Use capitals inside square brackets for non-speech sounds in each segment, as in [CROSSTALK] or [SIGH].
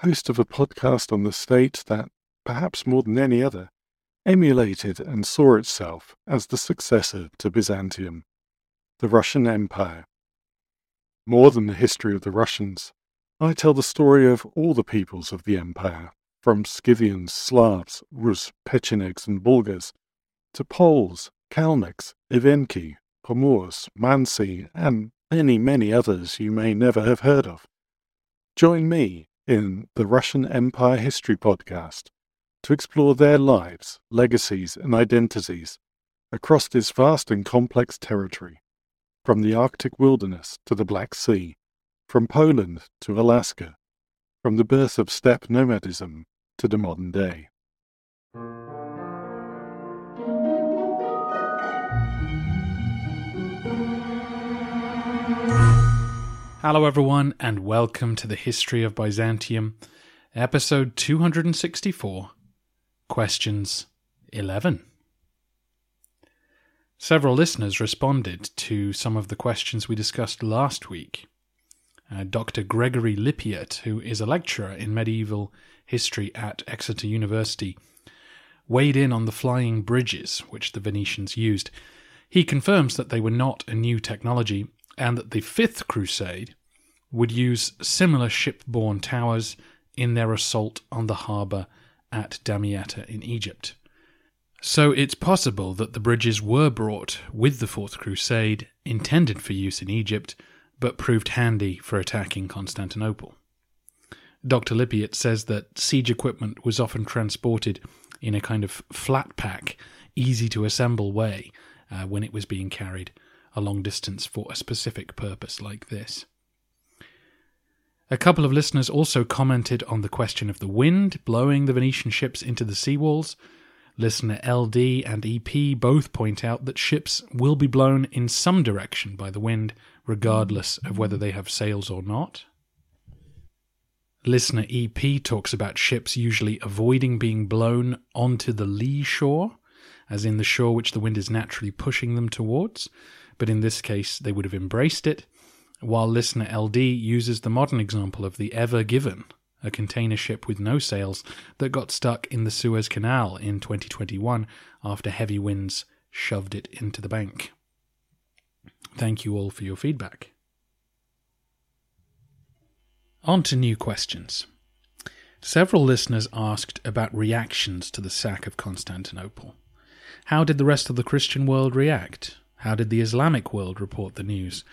host of a podcast on the state that, perhaps more than any other, emulated and saw itself as the successor to Byzantium, the Russian Empire. More than the history of the Russians, I tell the story of all the peoples of the empire, from Scythians, Slavs, Rus, Pechenegs, and Bulgars, to Poles, Kalmyks, Evenki, Pomors, Mansi, and many, many others you may never have heard of. Join me in the Russian Empire History Podcast to explore their lives, legacies, and identities across this vast and complex territory, from the Arctic wilderness to the Black Sea, from Poland to Alaska, from the birth of steppe nomadism to the modern day. Hello, everyone, and welcome to the History of Byzantium, episode 264, questions 11. Several listeners responded to some of the questions we discussed last week. Uh, Dr. Gregory Lippiatt, who is a lecturer in medieval history at Exeter University, weighed in on the flying bridges which the Venetians used. He confirms that they were not a new technology and that the Fifth Crusade would use similar ship-borne towers in their assault on the harbour at Damietta in Egypt. So it's possible that the bridges were brought with the Fourth Crusade, intended for use in Egypt, but proved handy for attacking Constantinople. Dr. Lippiatt says that siege equipment was often transported in a kind of flat pack, easy to assemble way uh, when it was being carried a long distance for a specific purpose like this. A couple of listeners also commented on the question of the wind blowing the Venetian ships into the seawalls. Listener LD and EP both point out that ships will be blown in some direction by the wind, regardless of whether they have sails or not. Listener EP talks about ships usually avoiding being blown onto the lee shore, as in the shore which the wind is naturally pushing them towards, but in this case they would have embraced it, while listener LD uses the modern example of the Ever Given, a container ship with no sails that got stuck in the Suez Canal in 2021 after heavy winds shoved it into the bank. Thank you all for your feedback. On to new questions. Several listeners asked about reactions to the sack of Constantinople. How did the rest of the Christian world react? How did the Islamic world report the news?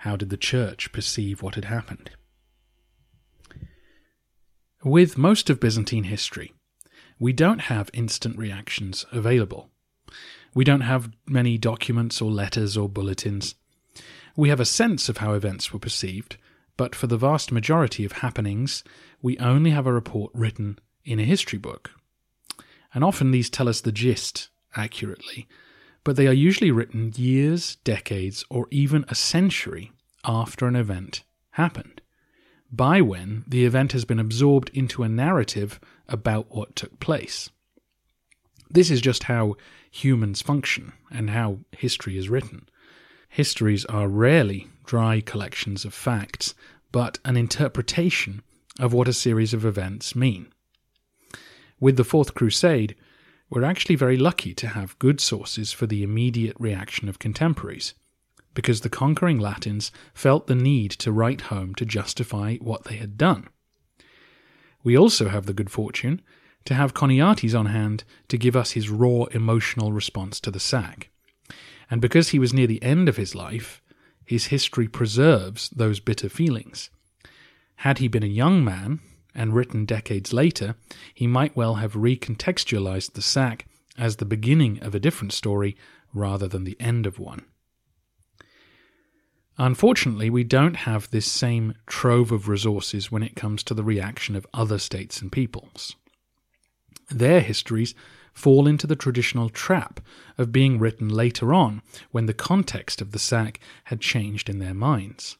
How did the church perceive what had happened? With most of Byzantine history, we don't have instant reactions available. We don't have many documents or letters or bulletins. We have a sense of how events were perceived, but for the vast majority of happenings, we only have a report written in a history book. And often these tell us the gist accurately, but they are usually written years, decades, or even a century after an event happened, by when the event has been absorbed into a narrative about what took place. This is just how humans function and how history is written. Histories are rarely dry collections of facts, but an interpretation of what a series of events mean. With the Fourth Crusade, we're actually very lucky to have good sources for the immediate reaction of contemporaries, because the conquering Latins felt the need to write home to justify what they had done. We also have the good fortune to have Choniates on hand to give us his raw emotional response to the sack. And because he was near the end of his life, his history preserves those bitter feelings. Had he been a young man and written decades later, he might well have recontextualized the sack as the beginning of a different story rather than the end of one. Unfortunately, we don't have this same trove of resources when it comes to the reaction of other states and peoples. Their histories fall into the traditional trap of being written later on when the context of the sack had changed in their minds.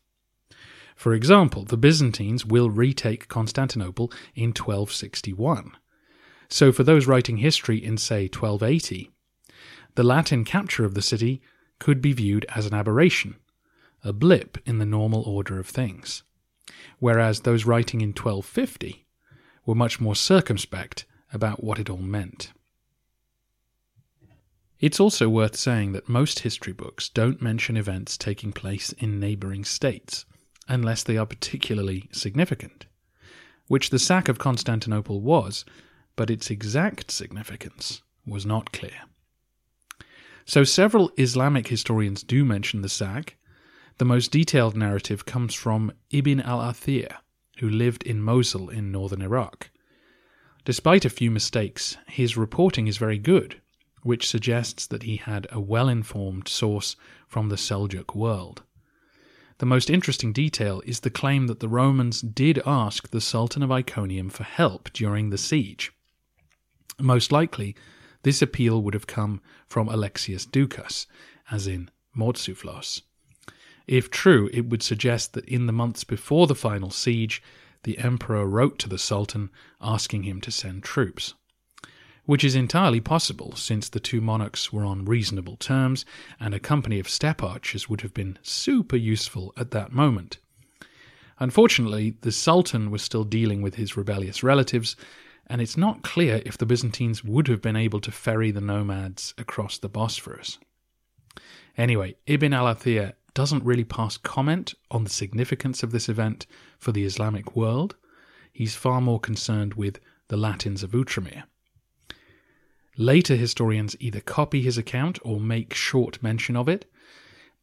For example, the Byzantines will retake Constantinople in 1261. So, for those writing history in, say, 1280, the Latin capture of the city could be viewed as an aberration a blip in the normal order of things, whereas those writing in 1250 were much more circumspect about what it all meant. It's also worth saying that most history books don't mention events taking place in neighbouring states unless they are particularly significant, which the sack of Constantinople was, but its exact significance was not clear. So several Islamic historians do mention the sack, the most detailed narrative comes from Ibn al Athir, who lived in Mosul in northern Iraq. Despite a few mistakes, his reporting is very good, which suggests that he had a well informed source from the Seljuk world. The most interesting detail is the claim that the Romans did ask the Sultan of Iconium for help during the siege. Most likely, this appeal would have come from Alexius Ducas, as in Mourtzouphlos. If true, it would suggest that in the months before the final siege, the emperor wrote to the sultan asking him to send troops. Which is entirely possible, since the two monarchs were on reasonable terms, and a company of steppe archers would have been super useful at that moment. Unfortunately, the Sultan was still dealing with his rebellious relatives, and it's not clear if the Byzantines would have been able to ferry the nomads across the Bosphorus. Anyway, Ibn al Athir doesn't really pass comment on the significance of this event for the Islamic world. He's far more concerned with the Latins of Outremer. Later historians either copy his account or make short mention of it.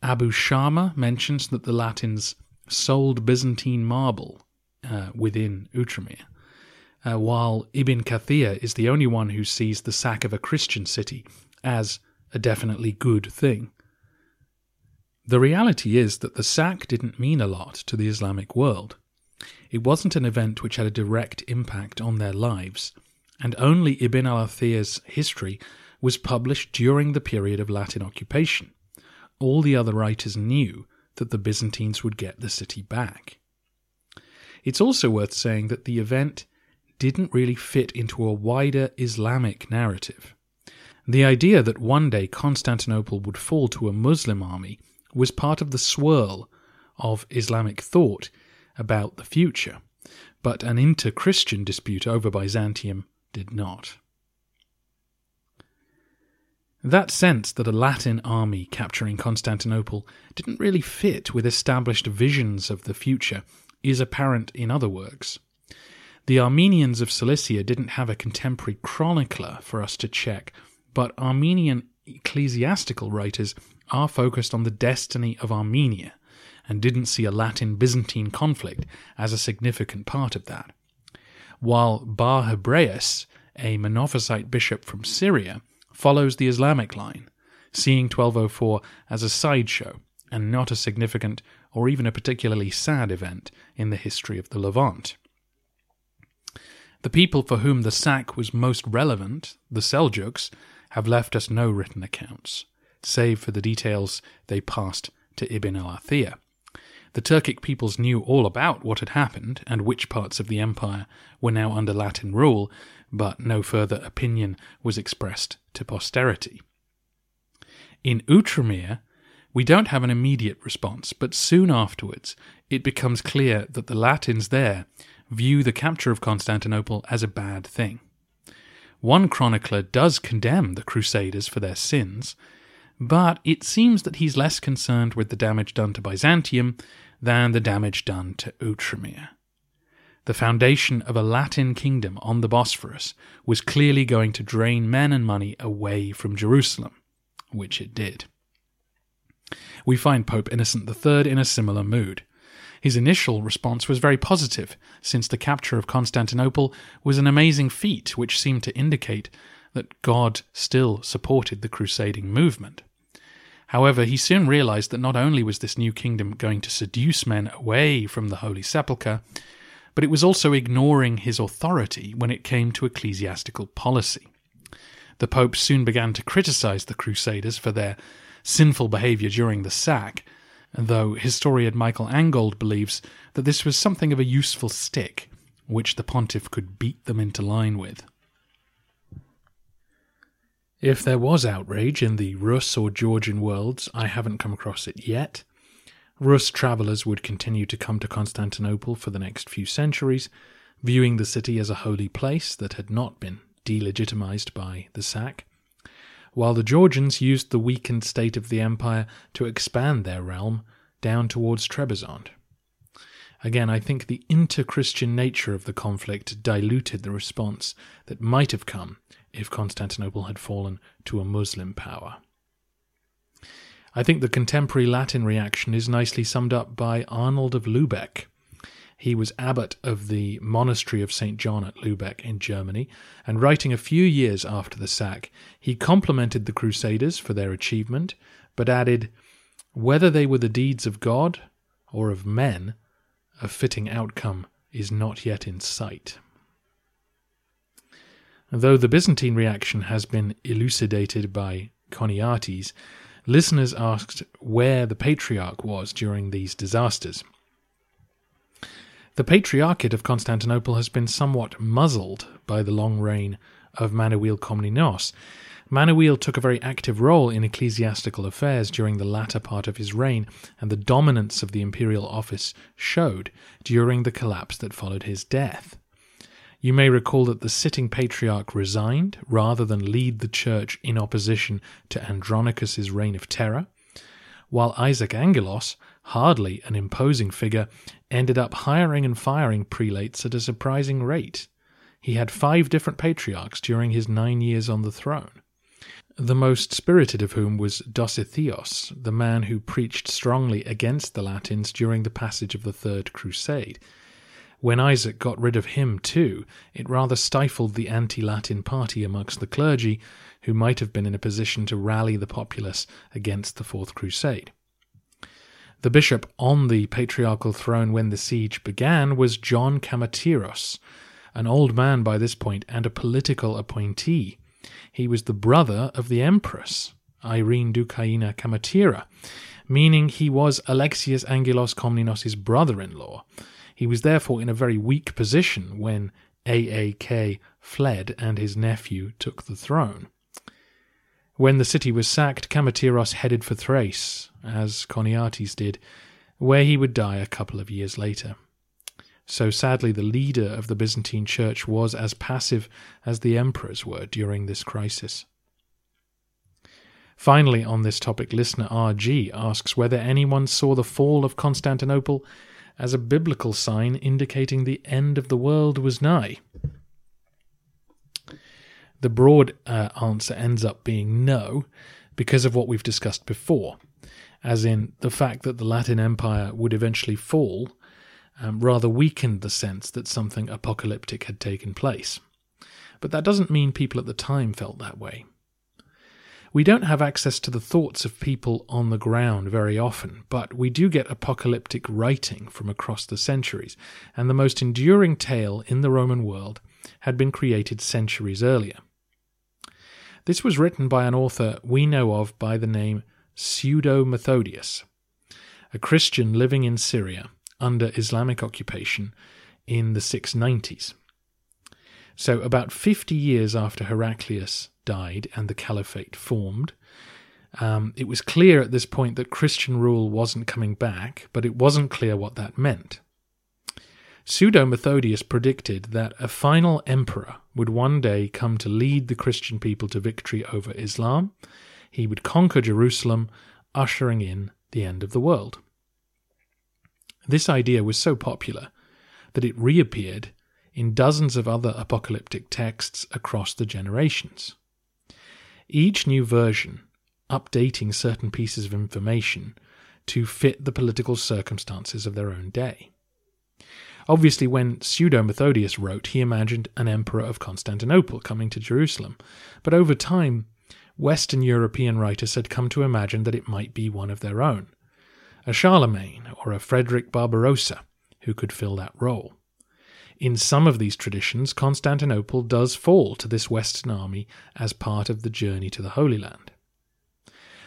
Abu Shama mentions that the Latins sold Byzantine marble uh, within Outremer, uh, while Ibn Kathir is the only one who sees the sack of a Christian city as a definitely good thing. The reality is that the sack didn't mean a lot to the Islamic world. It wasn't an event which had a direct impact on their lives, and only Ibn al Athir's history was published during the period of Latin occupation. All the other writers knew that the Byzantines would get the city back. It's also worth saying that the event didn't really fit into a wider Islamic narrative. The idea that one day Constantinople would fall to a Muslim army was part of the swirl of Islamic thought about the future, but an inter Christian dispute over Byzantium did not. That sense that a Latin army capturing Constantinople didn't really fit with established visions of the future is apparent in other works. The Armenians of Cilicia didn't have a contemporary chronicler for us to check, but Armenian ecclesiastical writers are focused on the destiny of Armenia and didn't see a Latin Byzantine conflict as a significant part of that. While Bar Hebraeus, a Monophysite bishop from Syria, follows the Islamic line, seeing 1204 as a sideshow and not a significant or even a particularly sad event in the history of the Levant. The people for whom the sack was most relevant, the Seljuks, have left us no written accounts save for the details they passed to Ibn al Athir. The Turkic peoples knew all about what had happened and which parts of the empire were now under Latin rule, but no further opinion was expressed to posterity. In Outremer, we don't have an immediate response, but soon afterwards it becomes clear that the Latins there view the capture of Constantinople as a bad thing. One chronicler does condemn the Crusaders for their sins, but it seems that he's less concerned with the damage done to Byzantium than the damage done to Outremer. The foundation of a Latin kingdom on the Bosphorus was clearly going to drain men and money away from Jerusalem, which it did. We find Pope Innocent III in a similar mood. His initial response was very positive, since the capture of Constantinople was an amazing feat which seemed to indicate that God still supported the crusading movement. However, he soon realized that not only was this new kingdom going to seduce men away from the Holy Sepulchre, but it was also ignoring his authority when it came to ecclesiastical policy. The Pope soon began to criticize the Crusaders for their sinful behavior during the sack, though historian Michael Angold believes that this was something of a useful stick which the pontiff could beat them into line with. If there was outrage in the Rus or Georgian worlds, I haven't come across it yet. Rus travellers would continue to come to Constantinople for the next few centuries, viewing the city as a holy place that had not been delegitimized by the sack, while the Georgians used the weakened state of the empire to expand their realm down towards Trebizond. Again, I think the inter Christian nature of the conflict diluted the response that might have come if Constantinople had fallen to a Muslim power. I think the contemporary Latin reaction is nicely summed up by Arnold of Lubeck. He was abbot of the monastery of St. John at Lubeck in Germany, and writing a few years after the sack, he complimented the Crusaders for their achievement, but added, Whether they were the deeds of God or of men, a fitting outcome is not yet in sight. Though the Byzantine reaction has been elucidated by Choniates, listeners asked where the Patriarch was during these disasters. The Patriarchate of Constantinople has been somewhat muzzled by the long reign of Manuel Komnenos. Manuel took a very active role in ecclesiastical affairs during the latter part of his reign, and the dominance of the imperial office showed during the collapse that followed his death. You may recall that the sitting patriarch resigned rather than lead the church in opposition to Andronicus's reign of terror, while Isaac Angelos, hardly an imposing figure, ended up hiring and firing prelates at a surprising rate. He had five different patriarchs during his nine years on the throne. The most spirited of whom was Dositheos, the man who preached strongly against the Latins during the passage of the Third Crusade. When Isaac got rid of him too, it rather stifled the anti Latin party amongst the clergy, who might have been in a position to rally the populace against the Fourth Crusade. The bishop on the patriarchal throne when the siege began was John Kamateros, an old man by this point and a political appointee. He was the brother of the empress, Irene Doukaina Kamatera, meaning he was Alexius Angelos Komnenos' brother in law. He was therefore in a very weak position when AAK fled and his nephew took the throne. When the city was sacked, Kamateros headed for Thrace, as Choniates did, where he would die a couple of years later. So sadly, the leader of the Byzantine Church was as passive as the emperors were during this crisis. Finally, on this topic, listener RG asks whether anyone saw the fall of Constantinople as a biblical sign indicating the end of the world was nigh? The broad uh, answer ends up being no, because of what we've discussed before, as in the fact that the Latin Empire would eventually fall um, rather weakened the sense that something apocalyptic had taken place. But that doesn't mean people at the time felt that way. We don't have access to the thoughts of people on the ground very often, but we do get apocalyptic writing from across the centuries, and the most enduring tale in the Roman world had been created centuries earlier. This was written by an author we know of by the name Pseudo Methodius, a Christian living in Syria under Islamic occupation in the 690s. So, about 50 years after Heraclius died and the caliphate formed. Um, it was clear at this point that Christian rule wasn't coming back, but it wasn't clear what that meant. Pseudo Methodius predicted that a final emperor would one day come to lead the Christian people to victory over Islam. He would conquer Jerusalem, ushering in the end of the world. This idea was so popular that it reappeared in dozens of other apocalyptic texts across the generations. Each new version updating certain pieces of information to fit the political circumstances of their own day. Obviously, when Pseudo Methodius wrote, he imagined an emperor of Constantinople coming to Jerusalem, but over time, Western European writers had come to imagine that it might be one of their own, a Charlemagne or a Frederick Barbarossa, who could fill that role. In some of these traditions, Constantinople does fall to this Western army as part of the journey to the Holy Land.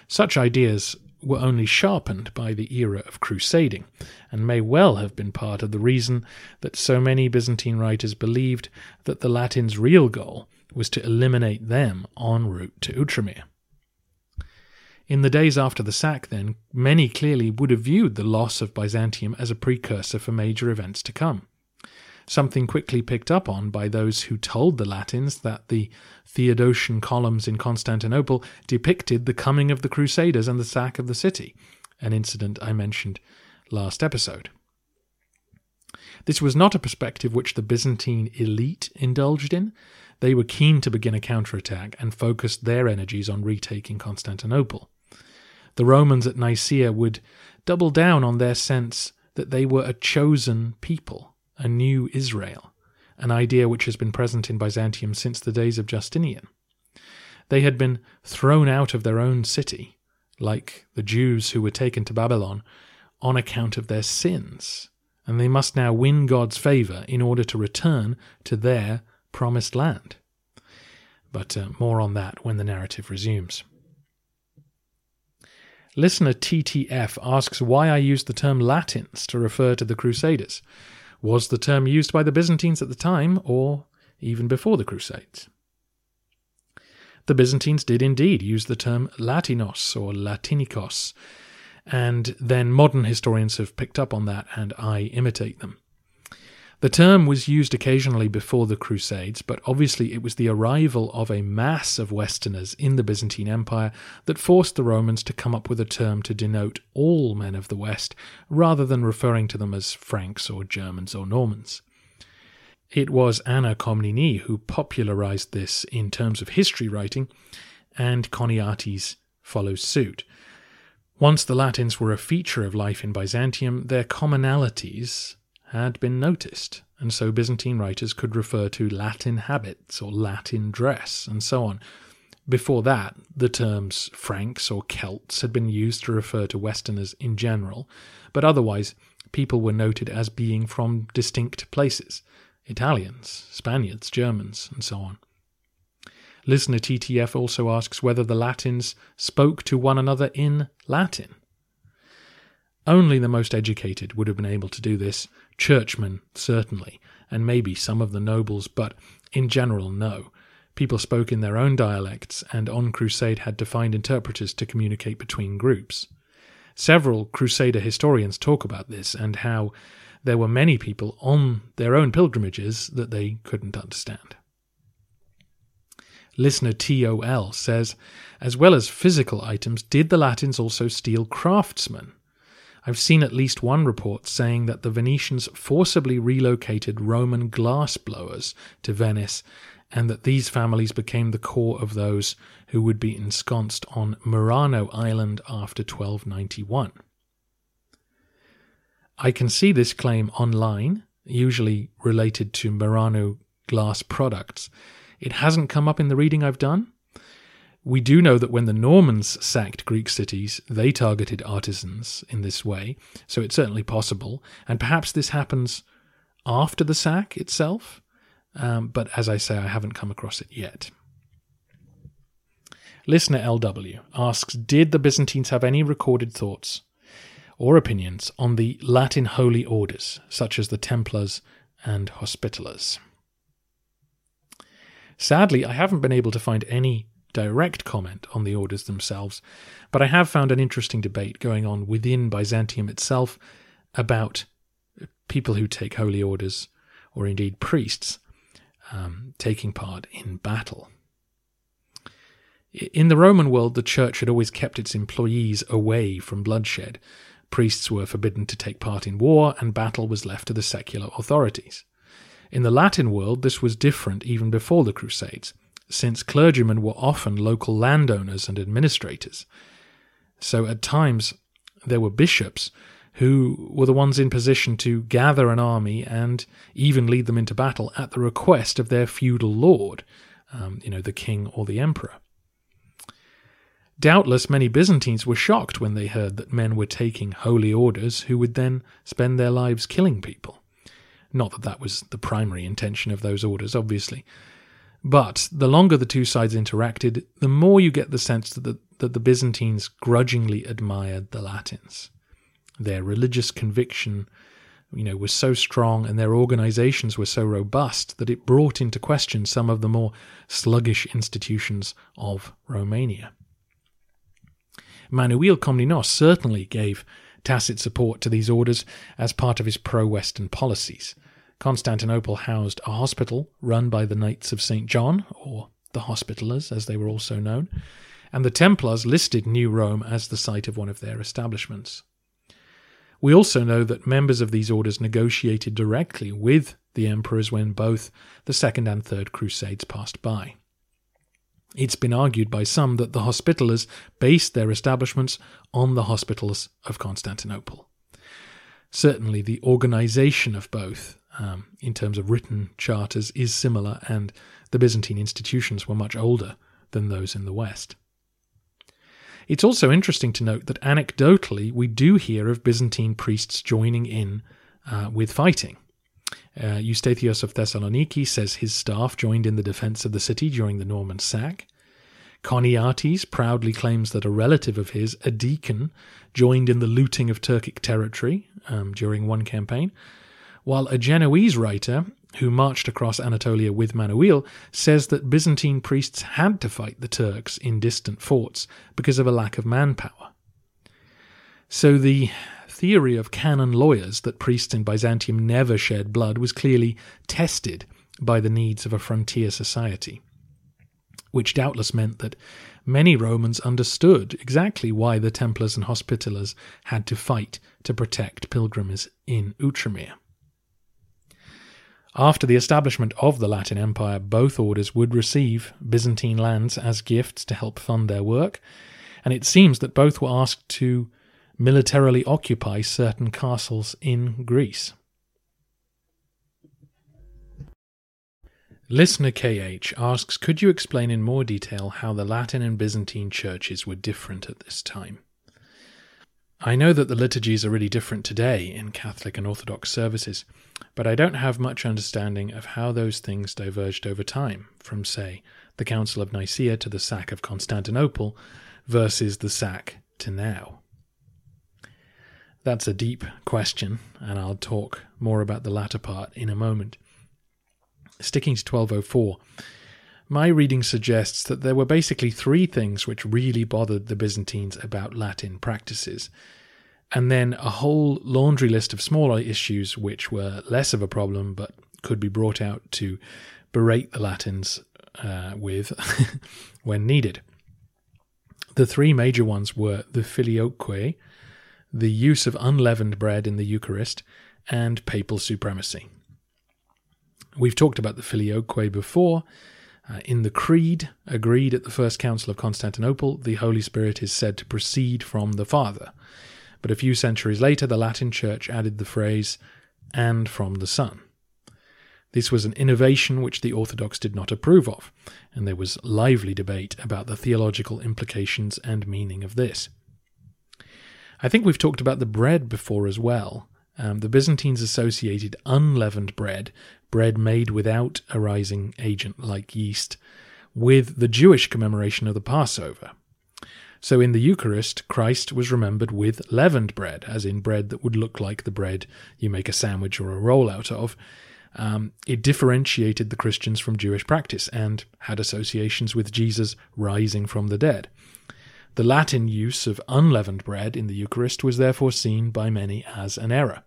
Such ideas were only sharpened by the era of crusading, and may well have been part of the reason that so many Byzantine writers believed that the Latins' real goal was to eliminate them en route to Outremer. In the days after the sack, then, many clearly would have viewed the loss of Byzantium as a precursor for major events to come something quickly picked up on by those who told the Latins that the Theodosian columns in Constantinople depicted the coming of the Crusaders and the sack of the city, an incident I mentioned last episode. This was not a perspective which the Byzantine elite indulged in. They were keen to begin a counterattack and focused their energies on retaking Constantinople. The Romans at Nicaea would double down on their sense that they were a chosen people a new Israel, an idea which has been present in Byzantium since the days of Justinian. They had been thrown out of their own city, like the Jews who were taken to Babylon, on account of their sins, and they must now win God's favour in order to return to their promised land. But uh, more on that when the narrative resumes. Listener TTF asks why I use the term Latins to refer to the Crusaders was the term used by the Byzantines at the time, or even before the Crusades. The Byzantines did indeed use the term Latinos or Latinikos, and then modern historians have picked up on that, and I imitate them. The term was used occasionally before the Crusades, but obviously it was the arrival of a mass of Westerners in the Byzantine Empire that forced the Romans to come up with a term to denote all men of the West, rather than referring to them as Franks or Germans or Normans. It was Anna Komnene who popularized this in terms of history writing, and Choniates follows suit. Once the Latins were a feature of life in Byzantium, their commonalities had been noticed, and so Byzantine writers could refer to Latin habits or Latin dress and so on. Before that, the terms Franks or Celts had been used to refer to Westerners in general, but otherwise, people were noted as being from distinct places Italians, Spaniards, Germans, and so on. Listener TTF also asks whether the Latins spoke to one another in Latin. Only the most educated would have been able to do this, churchmen, certainly, and maybe some of the nobles, but in general, no. People spoke in their own dialects, and on crusade had to find interpreters to communicate between groups. Several Crusader historians talk about this and how there were many people on their own pilgrimages that they couldn't understand. Listener TOL says, as well as physical items, did the Latins also steal craftsmen? I've seen at least one report saying that the Venetians forcibly relocated Roman glass blowers to Venice and that these families became the core of those who would be ensconced on Murano Island after 1291. I can see this claim online, usually related to Murano glass products. It hasn't come up in the reading I've done, we do know that when the Normans sacked Greek cities, they targeted artisans in this way, so it's certainly possible. And perhaps this happens after the sack itself, um, but as I say, I haven't come across it yet. Listener LW asks Did the Byzantines have any recorded thoughts or opinions on the Latin holy orders, such as the Templars and Hospitallers? Sadly, I haven't been able to find any direct comment on the orders themselves, but I have found an interesting debate going on within Byzantium itself about people who take holy orders, or indeed priests, um, taking part in battle. In the Roman world, the church had always kept its employees away from bloodshed. Priests were forbidden to take part in war, and battle was left to the secular authorities. In the Latin world, this was different even before the Crusades. Since clergymen were often local landowners and administrators. So at times there were bishops who were the ones in position to gather an army and even lead them into battle at the request of their feudal lord, um, you know, the king or the emperor. Doubtless many Byzantines were shocked when they heard that men were taking holy orders who would then spend their lives killing people. Not that that was the primary intention of those orders, obviously. But the longer the two sides interacted, the more you get the sense that the, that the Byzantines grudgingly admired the Latins. Their religious conviction, you know, was so strong and their organizations were so robust that it brought into question some of the more sluggish institutions of Romania. Manuel Komnenos certainly gave tacit support to these orders as part of his pro Western policies. Constantinople housed a hospital run by the Knights of St. John, or the Hospitallers as they were also known, and the Templars listed New Rome as the site of one of their establishments. We also know that members of these orders negotiated directly with the emperors when both the Second and Third Crusades passed by. It's been argued by some that the Hospitallers based their establishments on the hospitals of Constantinople. Certainly, the organization of both um, in terms of written charters is similar, and the Byzantine institutions were much older than those in the West. It's also interesting to note that anecdotally, we do hear of Byzantine priests joining in uh, with fighting. Uh, Eustathius of Thessaloniki says his staff joined in the defense of the city during the Norman sack. Choniates proudly claims that a relative of his, a deacon, joined in the looting of Turkic territory um, during one campaign, while a Genoese writer who marched across Anatolia with Manuel says that Byzantine priests had to fight the Turks in distant forts because of a lack of manpower. So the theory of canon lawyers that priests in Byzantium never shed blood was clearly tested by the needs of a frontier society, which doubtless meant that many Romans understood exactly why the Templars and Hospitallers had to fight to protect pilgrims in Outremer. After the establishment of the Latin Empire, both orders would receive Byzantine lands as gifts to help fund their work, and it seems that both were asked to militarily occupy certain castles in Greece. Listener KH asks Could you explain in more detail how the Latin and Byzantine churches were different at this time? I know that the liturgies are really different today in Catholic and Orthodox services, but I don't have much understanding of how those things diverged over time, from, say, the Council of Nicaea to the sack of Constantinople versus the sack to now. That's a deep question, and I'll talk more about the latter part in a moment. Sticking to 1204, my reading suggests that there were basically three things which really bothered the Byzantines about Latin practices, and then a whole laundry list of smaller issues which were less of a problem but could be brought out to berate the Latins uh, with [LAUGHS] when needed. The three major ones were the filioque, the use of unleavened bread in the Eucharist, and papal supremacy. We've talked about the filioque before, uh, in the Creed, agreed at the First Council of Constantinople, the Holy Spirit is said to proceed from the Father. But a few centuries later, the Latin Church added the phrase, and from the Son. This was an innovation which the Orthodox did not approve of, and there was lively debate about the theological implications and meaning of this. I think we've talked about the bread before as well. Um, the Byzantines associated unleavened bread bread made without a rising agent like yeast, with the Jewish commemoration of the Passover. So in the Eucharist, Christ was remembered with leavened bread, as in bread that would look like the bread you make a sandwich or a roll out of. Um, it differentiated the Christians from Jewish practice and had associations with Jesus rising from the dead. The Latin use of unleavened bread in the Eucharist was therefore seen by many as an error.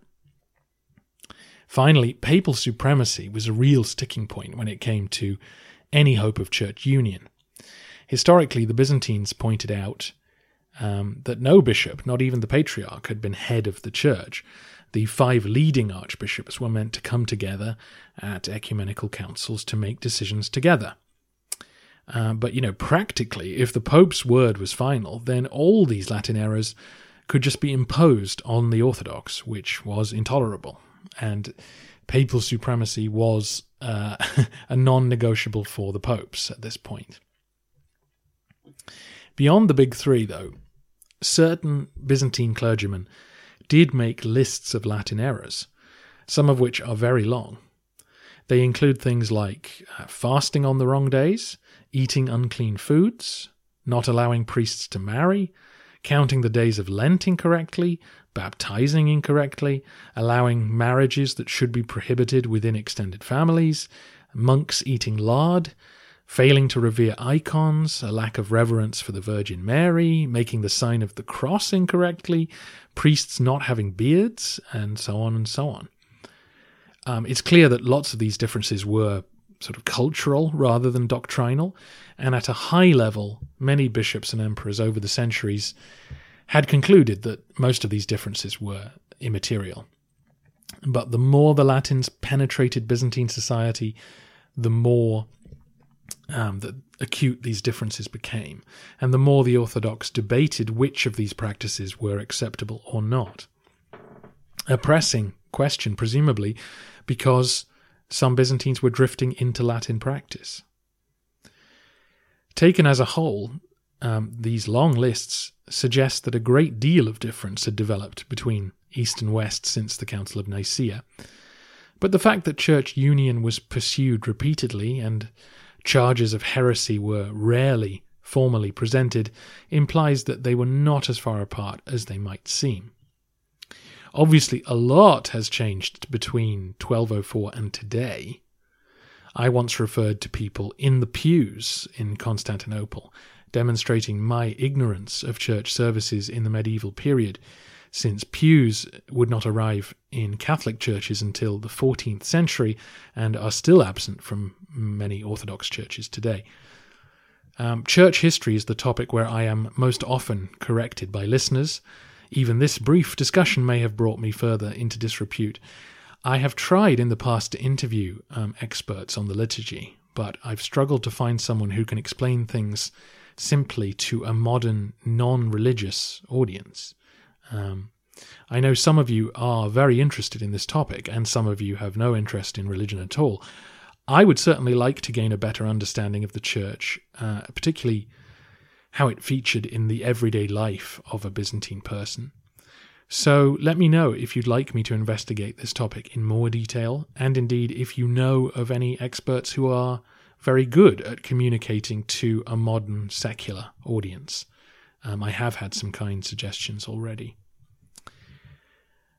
Finally, papal supremacy was a real sticking point when it came to any hope of church union. Historically, the Byzantines pointed out um, that no bishop, not even the patriarch, had been head of the church. The five leading archbishops were meant to come together at ecumenical councils to make decisions together. Uh, but, you know, practically, if the Pope's word was final, then all these Latin errors could just be imposed on the Orthodox, which was intolerable. And papal supremacy was uh, [LAUGHS] a non negotiable for the popes at this point. Beyond the big three, though, certain Byzantine clergymen did make lists of Latin errors, some of which are very long. They include things like uh, fasting on the wrong days, eating unclean foods, not allowing priests to marry, counting the days of Lent incorrectly, baptizing incorrectly, allowing marriages that should be prohibited within extended families, monks eating lard, failing to revere icons, a lack of reverence for the Virgin Mary, making the sign of the cross incorrectly, priests not having beards, and so on and so on. Um, it's clear that lots of these differences were sort of cultural rather than doctrinal, and at a high level, many bishops and emperors over the centuries had concluded that most of these differences were immaterial. But the more the Latins penetrated Byzantine society, the more um, acute these differences became, and the more the Orthodox debated which of these practices were acceptable or not. A pressing question, presumably, because some Byzantines were drifting into Latin practice. Taken as a whole, um, these long lists suggest that a great deal of difference had developed between East and West since the Council of Nicaea. But the fact that church union was pursued repeatedly and charges of heresy were rarely formally presented implies that they were not as far apart as they might seem. Obviously, a lot has changed between 1204 and today. I once referred to people in the pews in Constantinople, demonstrating my ignorance of church services in the medieval period, since pews would not arrive in Catholic churches until the 14th century and are still absent from many Orthodox churches today. Um, church history is the topic where I am most often corrected by listeners even this brief discussion may have brought me further into disrepute. I have tried in the past to interview um, experts on the liturgy, but I've struggled to find someone who can explain things simply to a modern, non religious audience. Um, I know some of you are very interested in this topic, and some of you have no interest in religion at all. I would certainly like to gain a better understanding of the church, uh, particularly how it featured in the everyday life of a Byzantine person. So let me know if you'd like me to investigate this topic in more detail, and indeed if you know of any experts who are very good at communicating to a modern secular audience. Um, I have had some kind suggestions already.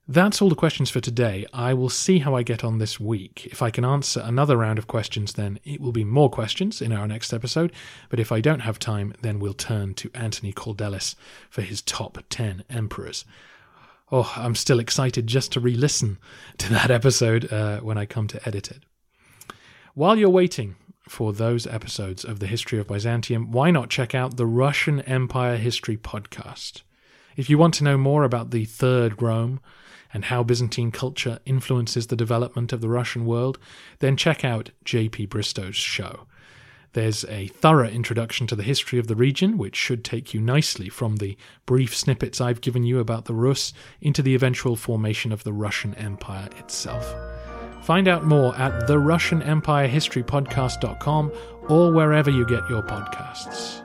That's all the questions for today. I will see how I get on this week. If I can answer another round of questions, then it will be more questions in our next episode. But if I don't have time, then we'll turn to Anthony Kaldellis for his top 10 emperors. Oh, I'm still excited just to re listen to that episode uh, when I come to edit it. While you're waiting for those episodes of the history of Byzantium, why not check out the Russian Empire History podcast? If you want to know more about the Third Rome, and how Byzantine culture influences the development of the Russian world, then check out J.P. Bristow's show. There's a thorough introduction to the history of the region, which should take you nicely from the brief snippets I've given you about the Rus into the eventual formation of the Russian Empire itself. Find out more at the Russian Empire History Podcast.com or wherever you get your podcasts.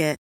Market.